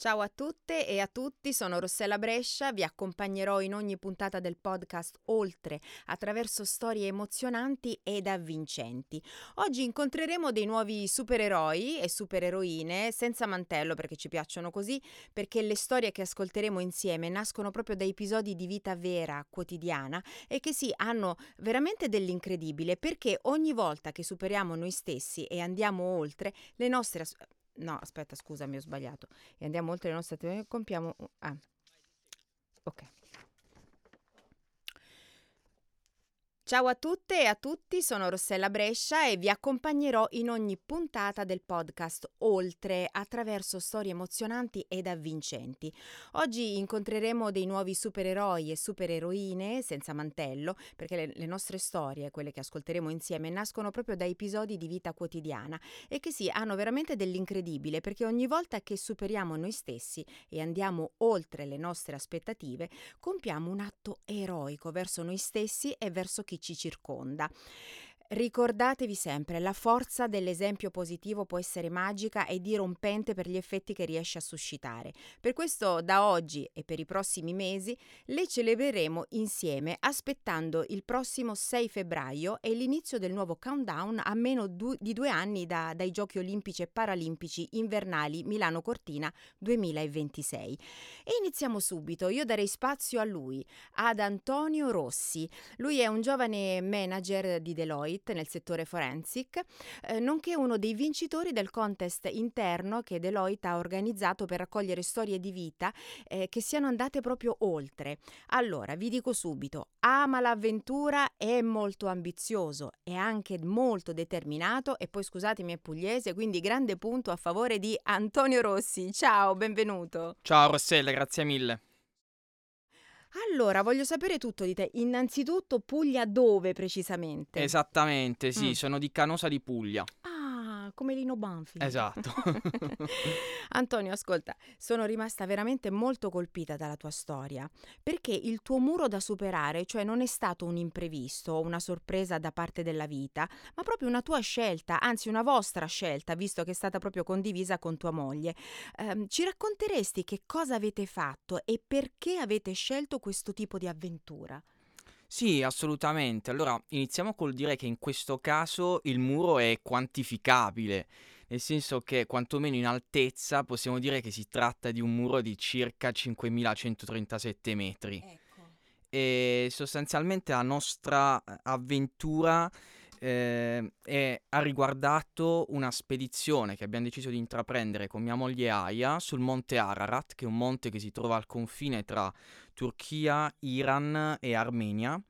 Ciao a tutte e a tutti, sono Rossella Brescia, vi accompagnerò in ogni puntata del podcast Oltre attraverso storie emozionanti ed avvincenti. Oggi incontreremo dei nuovi supereroi e supereroine senza mantello perché ci piacciono così, perché le storie che ascolteremo insieme nascono proprio da episodi di vita vera, quotidiana e che sì, hanno veramente dell'incredibile perché ogni volta che superiamo noi stessi e andiamo oltre, le nostre No, aspetta, scusami, ho sbagliato. E andiamo oltre le nostre attività. Compiamo. Ah. Ok. Ciao a tutte e a tutti, sono Rossella Brescia e vi accompagnerò in ogni puntata del podcast Oltre attraverso storie emozionanti ed avvincenti. Oggi incontreremo dei nuovi supereroi e supereroine senza mantello, perché le, le, nostre storie, quelle che ascolteremo insieme, nascono proprio da episodi di vita quotidiana e che sì, hanno veramente dell'incredibile, perché ogni volta che superiamo noi stessi e andiamo oltre le nostre aspettative, compiamo un atto eroico verso noi stessi e verso chi ci circonda. Ricordatevi sempre, la forza dell'esempio positivo può essere magica e dirompente per gli effetti che riesce a suscitare. Per questo da oggi e per i prossimi mesi le celebreremo insieme aspettando il prossimo 6 febbraio e l'inizio del nuovo countdown a meno du- di due anni da, dai Giochi Olimpici e Paralimpici invernali Milano Cortina 2026. E iniziamo subito, io darei spazio a lui, ad Antonio Rossi. Lui è un giovane manager di Deloitte Deloitte nel settore forensic, eh, nonché uno dei vincitori del contest interno che Deloitte ha organizzato per raccogliere storie di vita eh, che siano andate proprio oltre. Allora, vi dico subito, ama l'avventura, è molto ambizioso, è anche molto determinato e poi scusatemi è pugliese, quindi grande punto a favore di Antonio Rossi. Ciao, benvenuto. Ciao Rossella, grazie mille. Allora, voglio sapere tutto di te. Innanzitutto, Puglia dove precisamente? Esattamente, sì, Mm. sono di Canosa di Puglia. Ah, come Lino Banfi. Esatto. Antonio, ascolta, sono rimasta veramente molto colpita dalla tua storia, perché il tuo muro da superare, cioè non è stato un imprevisto o una sorpresa da parte della vita, ma proprio una tua scelta, anzi una vostra scelta, visto che è stata proprio condivisa con tua moglie. Eh, ci racconteresti che cosa avete fatto e perché avete scelto questo tipo di avventura? Sì, assolutamente. Allora, iniziamo col dire che in questo caso il muro è quantificabile, nel senso che quantomeno in altezza possiamo dire che si tratta di un muro di circa 5137 metri. Ecco. E sostanzialmente la nostra eh, avventura eh, e ha riguardato una spedizione che abbiamo deciso di intraprendere con mia moglie Aya sul monte Ararat, che è un monte che si trova al confine tra Turchia, Iran e Armenia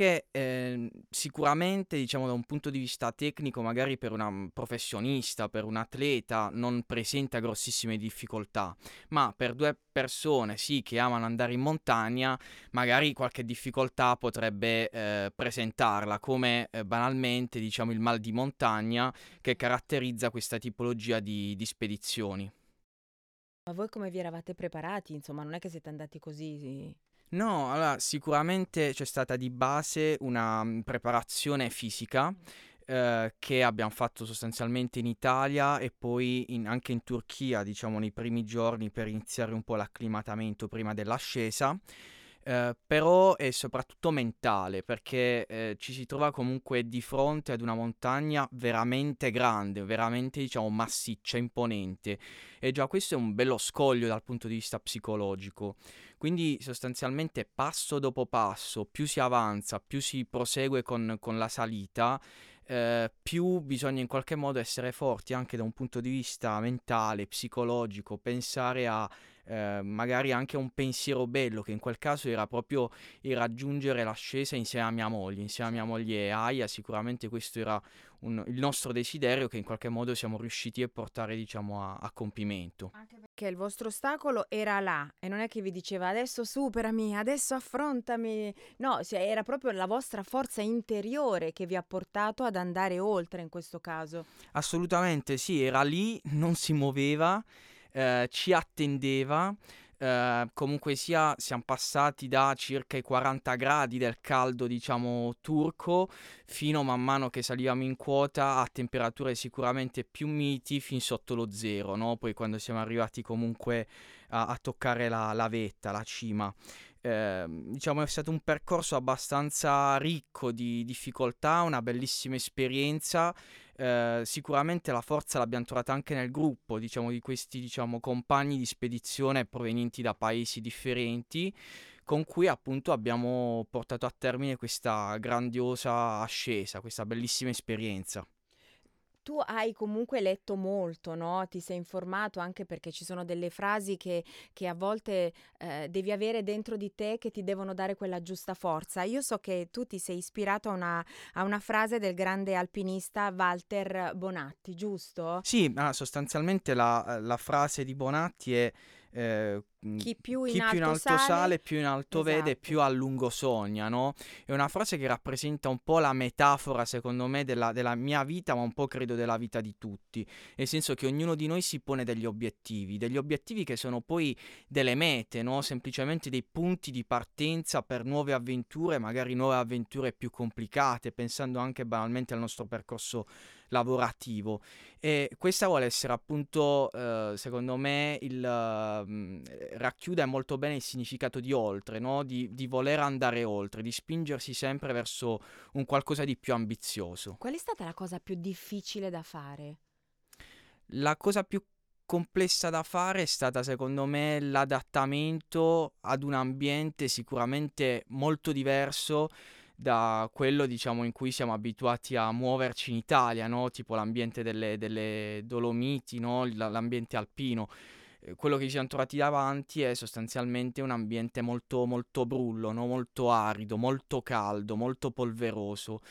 che eh, sicuramente, diciamo, da un punto di vista tecnico, magari per una mm, professionista, per un atleta, non presenta grossissime difficoltà, ma per due persone, sì, che amano andare in montagna, magari qualche difficoltà potrebbe eh, presentarla, come eh, banalmente, diciamo, il mal di montagna che caratterizza questa tipologia di, di spedizioni. Ma voi come vi eravate preparati? Insomma, non è che siete andati così No, allora sicuramente c'è stata di base una mm, preparazione fisica eh, che abbiamo fatto sostanzialmente in Italia e poi in- anche in Turchia, diciamo nei primi giorni per iniziare un po' l'acclimatamento prima dell'ascesa. Eh, però è soprattutto mentale perché eh, ci si trova comunque di fronte ad una montagna veramente grande, veramente diciamo massiccia, imponente e già questo è un bello scoglio dal punto di vista psicologico. Quindi sostanzialmente passo dopo passo, più si avanza, più si prosegue con, con la salita, eh, più bisogna in qualche modo essere forti anche da un punto di vista mentale, psicologico, pensare a eh, magari anche un pensiero bello, che in quel caso era proprio il raggiungere l'ascesa insieme a mia moglie, insieme a mia moglie Aya, sicuramente questo era un, il nostro desiderio che in qualche modo siamo riusciti a portare diciamo a, a compimento. Anche perché il vostro ostacolo era là e non è che vi diceva adesso superami, adesso affrontami, no, era proprio la vostra forza interiore che vi ha portato ad andare oltre in questo caso. Assolutamente sì, era lì, non si muoveva eh, ci attendeva. eh, comunque sia siamo passati da circa i 40 gradi del caldo diciamo turco fino man mano che salivamo in quota a temperature sicuramente più miti fin sotto lo zero, no? Poi quando siamo arrivati comunque a, a toccare la, la vetta, la cima. Eh, diciamo è stato un percorso abbastanza ricco di difficoltà, una bellissima esperienza. Eh, sicuramente la forza l'abbiamo trovata anche nel gruppo, diciamo, di questi diciamo, compagni di spedizione provenienti da paesi differenti con cui appunto abbiamo portato a termine questa grandiosa ascesa, questa bellissima esperienza. Tu hai comunque letto molto, no? Ti sei informato anche perché ci sono delle frasi che, che a volte eh, devi avere dentro di te che ti devono dare quella giusta forza. Io so che tu ti sei ispirato a una, a una frase del grande alpinista Walter Bonatti, giusto? Sì, ma sostanzialmente la, la frase di Bonatti è eh, chi più in, chi alto, più in alto sale, sale, più in alto esatto. vede, più a lungo sogna, no? È una frase che rappresenta un po' la metafora, secondo me, della, della, mia vita, ma un po' credo della vita di tutti. Nel senso che ognuno di noi si pone degli obiettivi, degli obiettivi che sono poi delle mete, no? Semplicemente dei punti di partenza per nuove avventure, magari nuove avventure più complicate, pensando anche banalmente al nostro percorso lavorativo. E questa vuole essere appunto, eh, secondo me, il, uh, racchiude molto bene il significato di oltre, no? di, di, voler andare oltre, di spingersi sempre verso un qualcosa di più ambizioso. Qual è stata la cosa più difficile da fare? La cosa più complessa da fare è stata secondo me l'adattamento ad un ambiente sicuramente molto diverso da quello diciamo in cui siamo abituati a muoverci in Italia, no? tipo l'ambiente delle, delle Dolomiti, no? l'ambiente alpino. Eh, quello che ci siamo trovati davanti è sostanzialmente un ambiente molto, molto brullo, no? molto arido, molto caldo, molto polveroso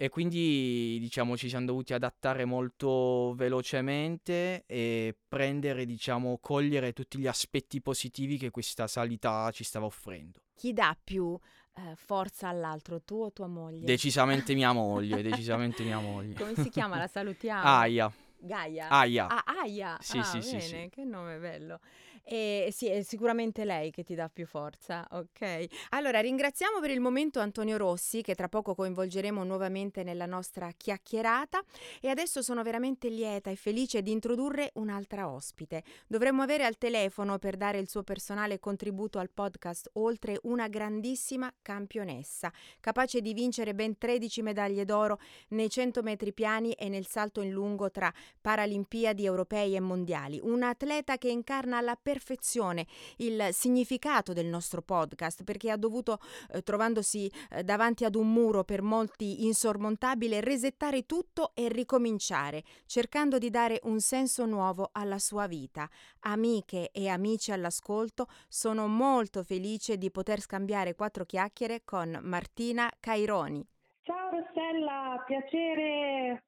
e quindi diciamo ci siamo dovuti adattare molto velocemente e prendere, diciamo, cogliere tutti gli aspetti positivi che questa salita ci stava offrendo. Chi dà più eh, forza all'altro, tu o tua moglie? Decisamente mia moglie, decisamente mia moglie. Come si chiama? La salutiamo? Aia. Gaia? Aia. Ah, Aia. Sì, ah, sì, bene, sì, sì. che nome bello. E sì, è sicuramente lei che ti dà più forza, ok? Allora, ringraziamo per il momento Antonio Rossi, che tra poco coinvolgeremo nuovamente nella nostra chiacchierata. E adesso sono veramente lieta e felice di introdurre un'altra ospite. Dovremmo avere al telefono per dare il suo personale contributo al podcast oltre una grandissima campionessa, capace di vincere ben 13 medaglie d'oro nei 100 metri piani e nel salto in lungo tra Paralimpiadi europei e mondiali. Un atleta che incarna perfezione perfezione il significato del nostro podcast perché ha dovuto, eh, trovandosi eh, davanti ad un muro per molti insormontabile, resettare tutto e ricominciare, cercando di dare un senso nuovo alla sua vita. Amiche e amici all'ascolto, sono molto felice di poter scambiare quattro chiacchiere con Martina Caironi. Ciao Rossella, piacere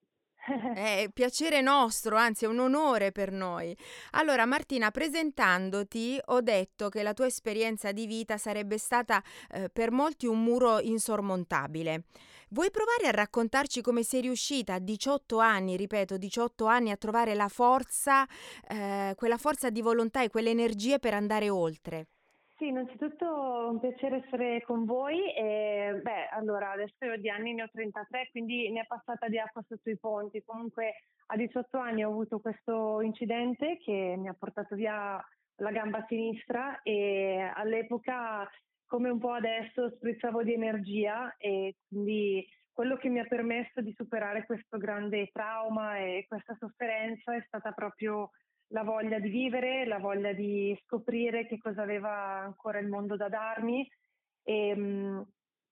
È piacere nostro, anzi è un onore per noi. Allora Martina, presentandoti ho detto che la tua esperienza di vita sarebbe stata eh, per molti un muro insormontabile. Vuoi provare a raccontarci come sei riuscita a 18 anni, ripeto, 18 anni a trovare la forza, eh, quella forza di volontà e quelle energie per andare oltre? Sì, innanzitutto un piacere essere con voi. E, beh, allora, adesso io di anni ne ho 33, quindi ne è passata di acqua sotto i ponti. Comunque a 18 anni ho avuto questo incidente che mi ha portato via la gamba sinistra e all'epoca, come un po' adesso, sprizzavo di energia e quindi quello che mi ha permesso di superare questo grande trauma e questa sofferenza è stata proprio la voglia di vivere, la voglia di scoprire che cosa aveva ancora il mondo da darmi e, mm,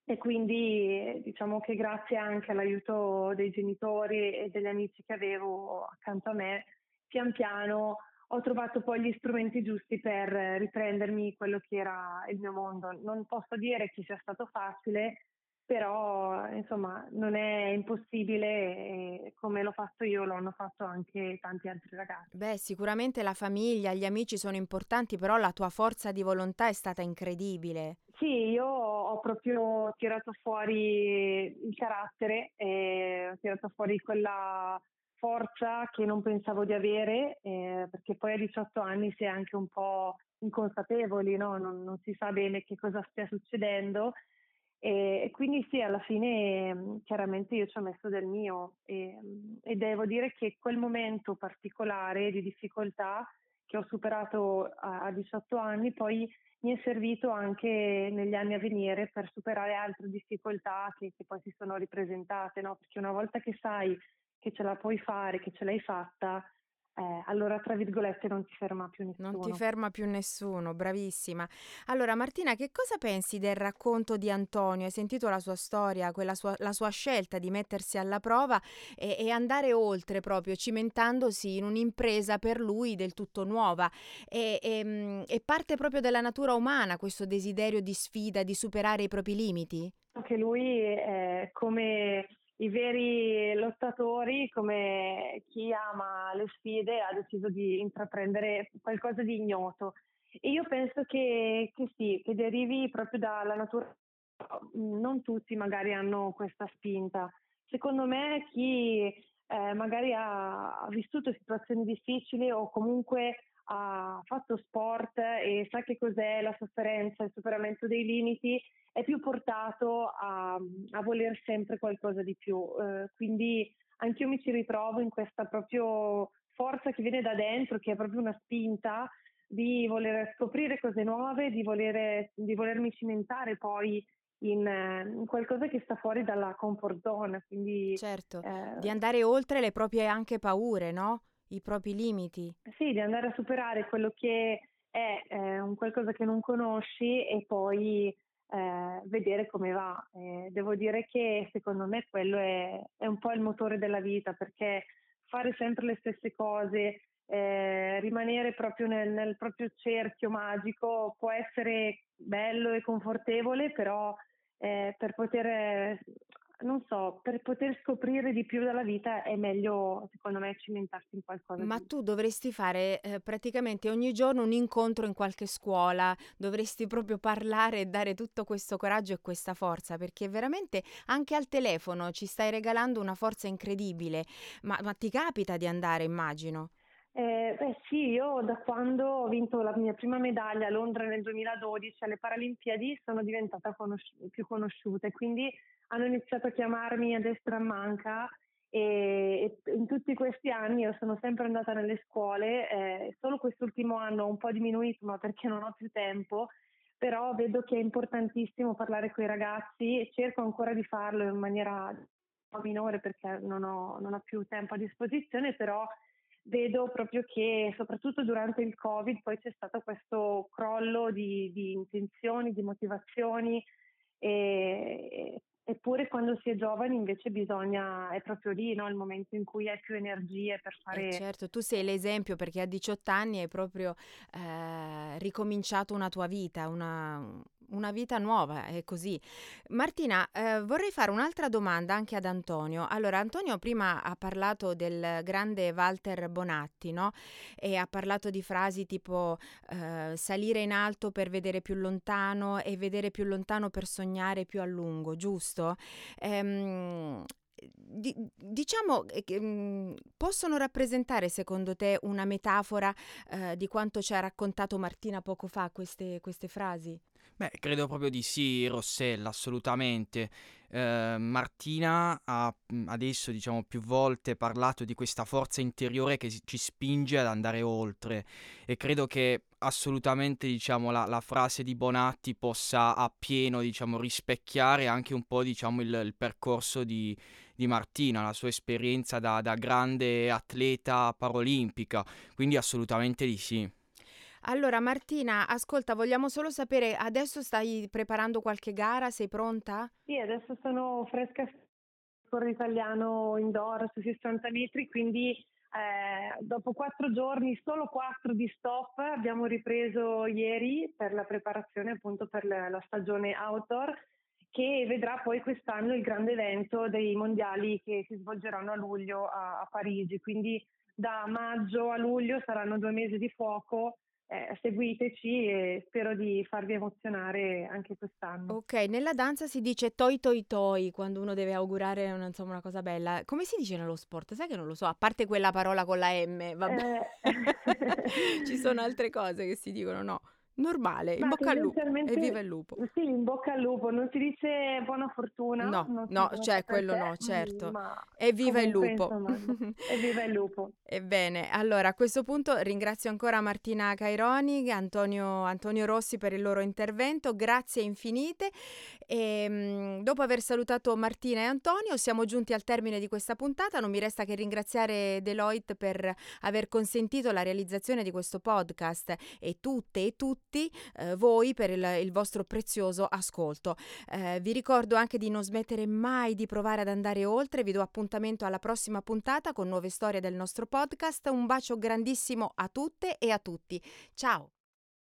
e quindi diciamo che grazie anche all'aiuto dei genitori e degli amici che avevo accanto a me, pian piano ho trovato poi gli strumenti giusti per riprendermi quello che era il mio mondo. Non posso dire che sia stato facile, però insomma non è impossibile e come l'ho fatto io lo hanno fatto anche tanti altri ragazzi. Beh, sicuramente la famiglia, gli amici sono importanti, però la tua forza di volontà è stata incredibile. Sì, io ho proprio tirato fuori il carattere, e ho tirato fuori quella forza che non pensavo di avere, eh, perché poi a 18 anni si è anche un po' inconsapevoli, no? non, non, si sa bene che cosa stia succedendo. E, quindi sì, alla fine chiaramente io ci ho messo del mio e, e devo dire che quel momento particolare di difficoltà che ho superato a, a 18 anni poi mi è servito anche negli anni a venire per superare altre difficoltà che, che poi si sono ripresentate, no? perché una volta che sai che ce la puoi fare, che ce l'hai fatta, eh, allora tra virgolette non ti ferma più nessuno. Non ti ferma più nessuno, bravissima. Allora Martina, che cosa pensi del racconto di Antonio? Hai sentito la sua storia, sua, la sua scelta di mettersi alla prova e, e, andare oltre proprio, cimentandosi in un'impresa per lui del tutto nuova e, e, mm, e parte proprio dalla natura umana questo desiderio di sfida, di superare i propri limiti? Anche lui, eh, come i veri lottatori, come chi ama le sfide, ha deciso di intraprendere qualcosa di ignoto. E io penso che, che sì, che derivi proprio dalla natura. Non tutti magari hanno questa spinta. Secondo me chi eh, magari ha vissuto situazioni difficili o comunque ha fatto sport e sa che cos'è la sofferenza, il superamento dei limiti, è più portato a, a voler sempre qualcosa di più. Eh, quindi anch'io mi ci ritrovo in questa proprio forza che viene da dentro, che è proprio una spinta di voler scoprire cose nuove, di, volere, di volermi cimentare poi in, in, qualcosa che sta fuori dalla comfort zone. Quindi, certo, eh, di andare oltre le proprie anche paure, no? I propri limiti. Sì, di andare a superare quello che è eh, un qualcosa che non conosci e poi eh, vedere come va. Eh, devo dire che secondo me quello è, è, un po' il motore della vita perché fare sempre le stesse cose, eh, rimanere proprio nel, nel, proprio cerchio magico può essere bello e confortevole, però eh, per poter non so, per poter scoprire di più dalla vita è meglio, secondo me, cimentarsi in qualcosa. Ma di... tu dovresti fare eh, praticamente ogni giorno un incontro in qualche scuola, dovresti proprio parlare e dare tutto questo coraggio e questa forza, perché veramente anche al telefono ci stai regalando una forza incredibile. Ma, ma ti capita di andare, immagino? Eh, beh sì, io da quando ho vinto la mia prima medaglia a Londra nel 2012 alle Paralimpiadi sono diventata conosci- più conosciuta e quindi hanno iniziato a chiamarmi a destra a manca e, in tutti questi anni io sono sempre andata nelle scuole, eh, solo quest'ultimo anno ho un po' diminuito ma perché non ho più tempo, però vedo che è importantissimo parlare con i ragazzi e cerco ancora di farlo in maniera minore perché non ho, non ho più tempo a disposizione, però vedo proprio che soprattutto durante il Covid poi c'è stato questo crollo di, di intenzioni, di motivazioni e, Eppure quando si è giovani invece bisogna, è proprio lì no? il momento in cui hai più energie per fare... Eh certo, tu sei l'esempio perché a 18 anni hai proprio eh, ricominciato una tua vita, una, una vita nuova, è così. Martina, eh, vorrei fare un'altra domanda anche ad Antonio. Allora, Antonio prima ha parlato del grande Walter Bonatti, no? E ha parlato di frasi tipo eh, salire in alto per vedere più lontano e vedere più lontano per sognare più a lungo, giusto? Ehm, di, diciamo che mh, possono rappresentare secondo te una metafora eh, di quanto ci ha raccontato Martina poco fa queste, queste frasi? Beh, credo proprio di sì, Rossella, assolutamente. Eh, Martina ha adesso, diciamo, più volte parlato di questa forza interiore che ci spinge ad andare oltre e credo che assolutamente, diciamo, la, la frase di Bonatti possa appieno, diciamo, rispecchiare anche un po', diciamo, il, il percorso di, di, Martina, la sua esperienza da, da grande atleta paralimpica, quindi assolutamente di sì. Allora Martina, ascolta, vogliamo solo sapere, adesso stai preparando qualche gara? Sei pronta? Sì, adesso sono fresca corro italiano indoor su 60 metri, quindi eh, dopo quattro giorni, solo quattro di stop, abbiamo ripreso ieri per la preparazione appunto per la, la stagione outdoor che vedrà poi quest'anno il grande evento dei mondiali che si svolgeranno a luglio a, a Parigi. Quindi da maggio a luglio saranno due mesi di fuoco eh, seguiteci e spero di farvi emozionare anche quest'anno. Ok, nella danza si dice toi toi toi quando uno deve augurare una, insomma, una cosa bella. Come si dice nello sport? Sai che non lo so, a parte quella parola con la M, vabbè. Eh. Ci sono altre cose che si dicono, no. Normale, in bocca al lupo e viva il lupo. Sì, in bocca al lupo, non si dice buona fortuna. No, no, cioè quello no, certo. E viva il lupo. e viva il lupo. Ebbene, allora a questo punto ringrazio ancora Martina Caironi e Antonio, Antonio, Rossi per il loro intervento, grazie infinite. E, ehm, dopo aver salutato Martina e Antonio siamo giunti al termine di questa puntata, non mi resta che ringraziare Deloitte per aver consentito la realizzazione di questo podcast e tutte e tutti tutti eh, voi per il, il, vostro prezioso ascolto. Eh, vi ricordo anche di non smettere mai di provare ad andare oltre, vi do appuntamento alla prossima puntata con nuove storie del nostro podcast. Un bacio grandissimo a tutte e a tutti. Ciao!